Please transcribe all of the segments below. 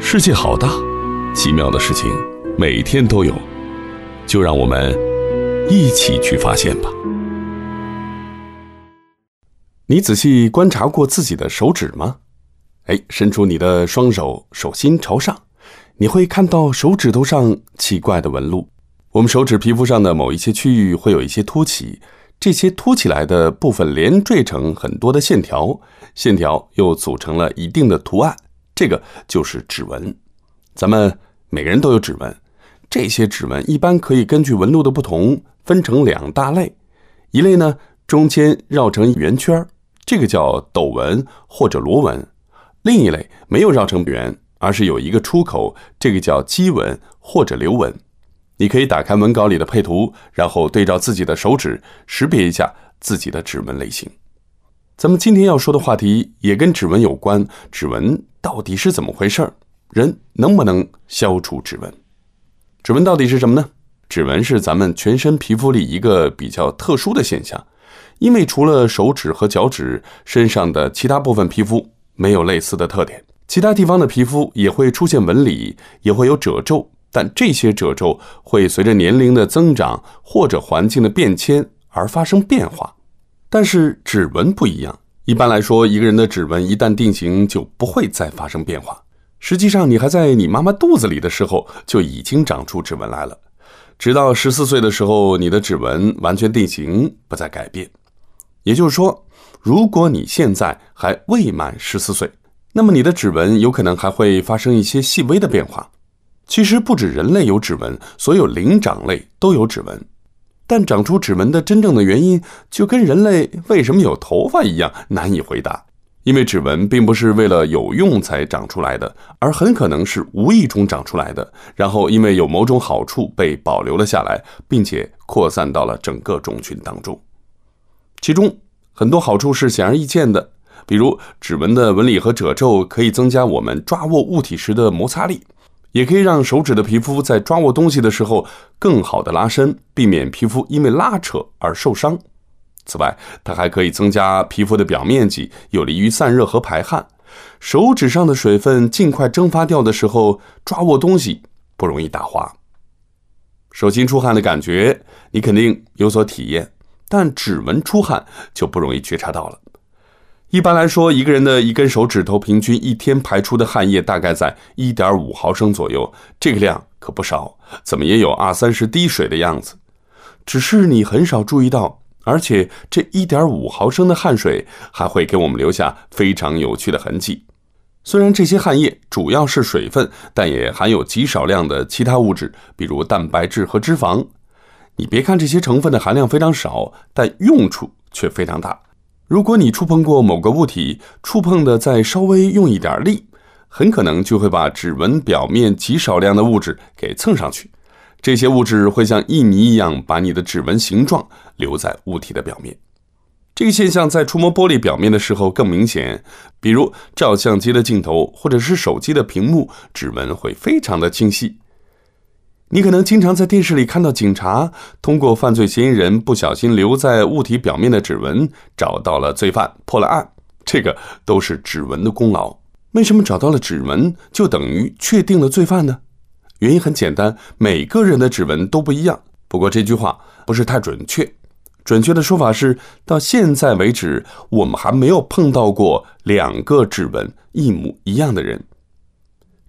世界好大，奇妙的事情每天都有，就让我们一起去发现吧。你仔细观察过自己的手指吗？哎，伸出你的双手，手心朝上，你会看到手指头上奇怪的纹路。我们手指皮肤上的某一些区域会有一些凸起，这些凸起来的部分连缀成很多的线条，线条又组成了一定的图案，这个就是指纹。咱们每个人都有指纹，这些指纹一般可以根据纹路的不同分成两大类，一类呢中间绕成圆圈，这个叫斗纹或者螺纹；另一类没有绕成圆，而是有一个出口，这个叫基纹或者流纹。你可以打开文稿里的配图，然后对照自己的手指，识别一下自己的指纹类型。咱们今天要说的话题也跟指纹有关，指纹到底是怎么回事人能不能消除指纹？指纹到底是什么呢？指纹是咱们全身皮肤里一个比较特殊的现象，因为除了手指和脚趾，身上的其他部分皮肤没有类似的特点，其他地方的皮肤也会出现纹理，也会有褶皱。但这些褶皱会随着年龄的增长或者环境的变迁而发生变化，但是指纹不一样。一般来说，一个人的指纹一旦定型，就不会再发生变化。实际上，你还在你妈妈肚子里的时候就已经长出指纹来了，直到十四岁的时候，你的指纹完全定型，不再改变。也就是说，如果你现在还未满十四岁，那么你的指纹有可能还会发生一些细微的变化。其实不止人类有指纹，所有灵长类都有指纹。但长出指纹的真正的原因，就跟人类为什么有头发一样难以回答。因为指纹并不是为了有用才长出来的，而很可能是无意中长出来的，然后因为有某种好处被保留了下来，并且扩散到了整个种群当中。其中很多好处是显而易见的，比如指纹的纹理和褶皱可以增加我们抓握物体时的摩擦力。也可以让手指的皮肤在抓握东西的时候更好的拉伸，避免皮肤因为拉扯而受伤。此外，它还可以增加皮肤的表面积，有利于散热和排汗。手指上的水分尽快蒸发掉的时候，抓握东西不容易打滑。手心出汗的感觉你肯定有所体验，但指纹出汗就不容易觉察到了。一般来说，一个人的一根手指头平均一天排出的汗液大概在一点五毫升左右，这个量可不少，怎么也有二三十滴水的样子。只是你很少注意到，而且这一点五毫升的汗水还会给我们留下非常有趣的痕迹。虽然这些汗液主要是水分，但也含有极少量的其他物质，比如蛋白质和脂肪。你别看这些成分的含量非常少，但用处却非常大。如果你触碰过某个物体，触碰的再稍微用一点力，很可能就会把指纹表面极少量的物质给蹭上去。这些物质会像印泥一样，把你的指纹形状留在物体的表面。这个现象在触摸玻璃表面的时候更明显，比如照相机的镜头或者是手机的屏幕，指纹会非常的清晰。你可能经常在电视里看到警察通过犯罪嫌疑人不小心留在物体表面的指纹找到了罪犯，破了案。这个都是指纹的功劳。为什么找到了指纹就等于确定了罪犯呢？原因很简单，每个人的指纹都不一样。不过这句话不是太准确，准确的说法是，到现在为止，我们还没有碰到过两个指纹一模一样的人。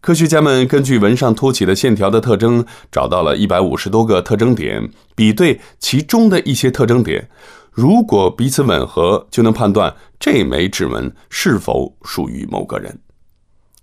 科学家们根据纹上凸起的线条的特征，找到了一百五十多个特征点，比对其中的一些特征点，如果彼此吻合，就能判断这枚指纹是否属于某个人。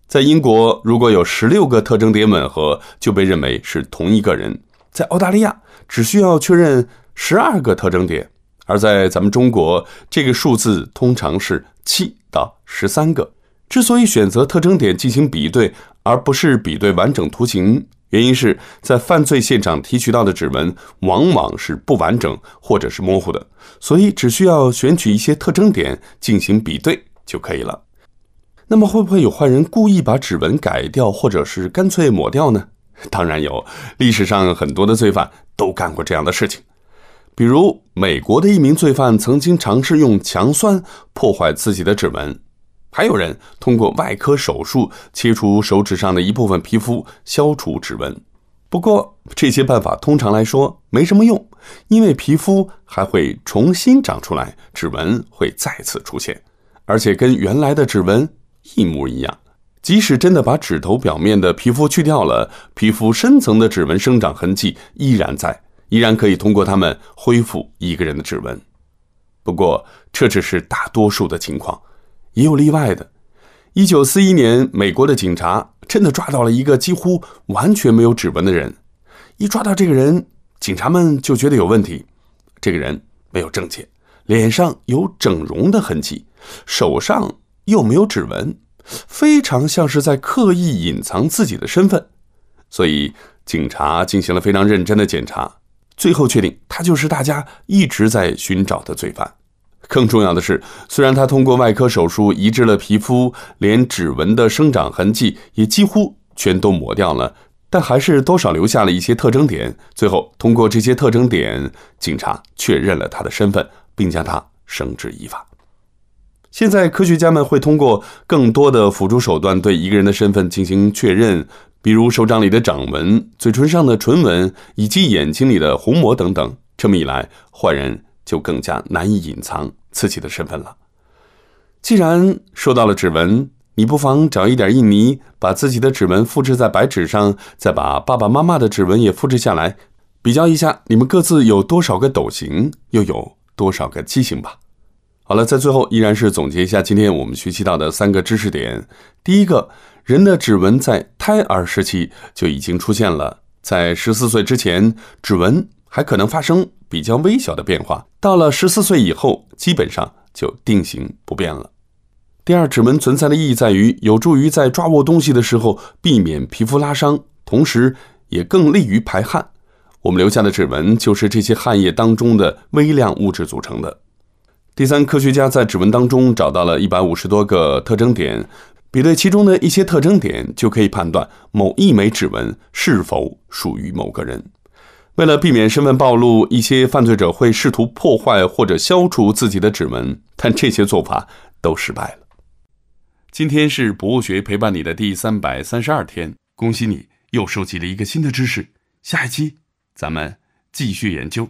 在英国，如果有十六个特征点吻合，就被认为是同一个人；在澳大利亚，只需要确认十二个特征点；而在咱们中国，这个数字通常是七到十三个。之所以选择特征点进行比对，而不是比对完整图形，原因是在犯罪现场提取到的指纹往往是不完整或者是模糊的，所以只需要选取一些特征点进行比对就可以了。那么，会不会有坏人故意把指纹改掉，或者是干脆抹掉呢？当然有，历史上很多的罪犯都干过这样的事情。比如，美国的一名罪犯曾经尝试用强酸破坏自己的指纹。还有人通过外科手术切除手指上的一部分皮肤，消除指纹。不过，这些办法通常来说没什么用，因为皮肤还会重新长出来，指纹会再次出现，而且跟原来的指纹一模一样。即使真的把指头表面的皮肤去掉了，皮肤深层的指纹生长痕迹依然在，依然可以通过它们恢复一个人的指纹。不过，这只是大多数的情况。也有例外的。一九四一年，美国的警察真的抓到了一个几乎完全没有指纹的人。一抓到这个人，警察们就觉得有问题。这个人没有证件，脸上有整容的痕迹，手上又没有指纹，非常像是在刻意隐藏自己的身份。所以，警察进行了非常认真的检查，最后确定他就是大家一直在寻找的罪犯。更重要的是，虽然他通过外科手术移植了皮肤，连指纹的生长痕迹也几乎全都抹掉了，但还是多少留下了一些特征点。最后，通过这些特征点，警察确认了他的身份，并将他绳之以法。现在，科学家们会通过更多的辅助手段对一个人的身份进行确认，比如手掌里的掌纹、嘴唇上的唇纹以及眼睛里的虹膜等等。这么一来，坏人。就更加难以隐藏自己的身份了。既然说到了指纹，你不妨找一点印泥，把自己的指纹复制在白纸上，再把爸爸妈妈的指纹也复制下来，比较一下你们各自有多少个斗形，又有多少个畸形吧。好了，在最后依然是总结一下今天我们学习到的三个知识点：第一个，人的指纹在胎儿时期就已经出现了，在十四岁之前，指纹还可能发生。比较微小的变化，到了十四岁以后，基本上就定型不变了。第二，指纹存在的意义在于，有助于在抓握东西的时候避免皮肤拉伤，同时也更利于排汗。我们留下的指纹就是这些汗液当中的微量物质组成的。第三，科学家在指纹当中找到了一百五十多个特征点，比对其中的一些特征点，就可以判断某一枚指纹是否属于某个人。为了避免身份暴露，一些犯罪者会试图破坏或者消除自己的指纹，但这些做法都失败了。今天是博物学陪伴你的第三百三十二天，恭喜你又收集了一个新的知识。下一期咱们继续研究。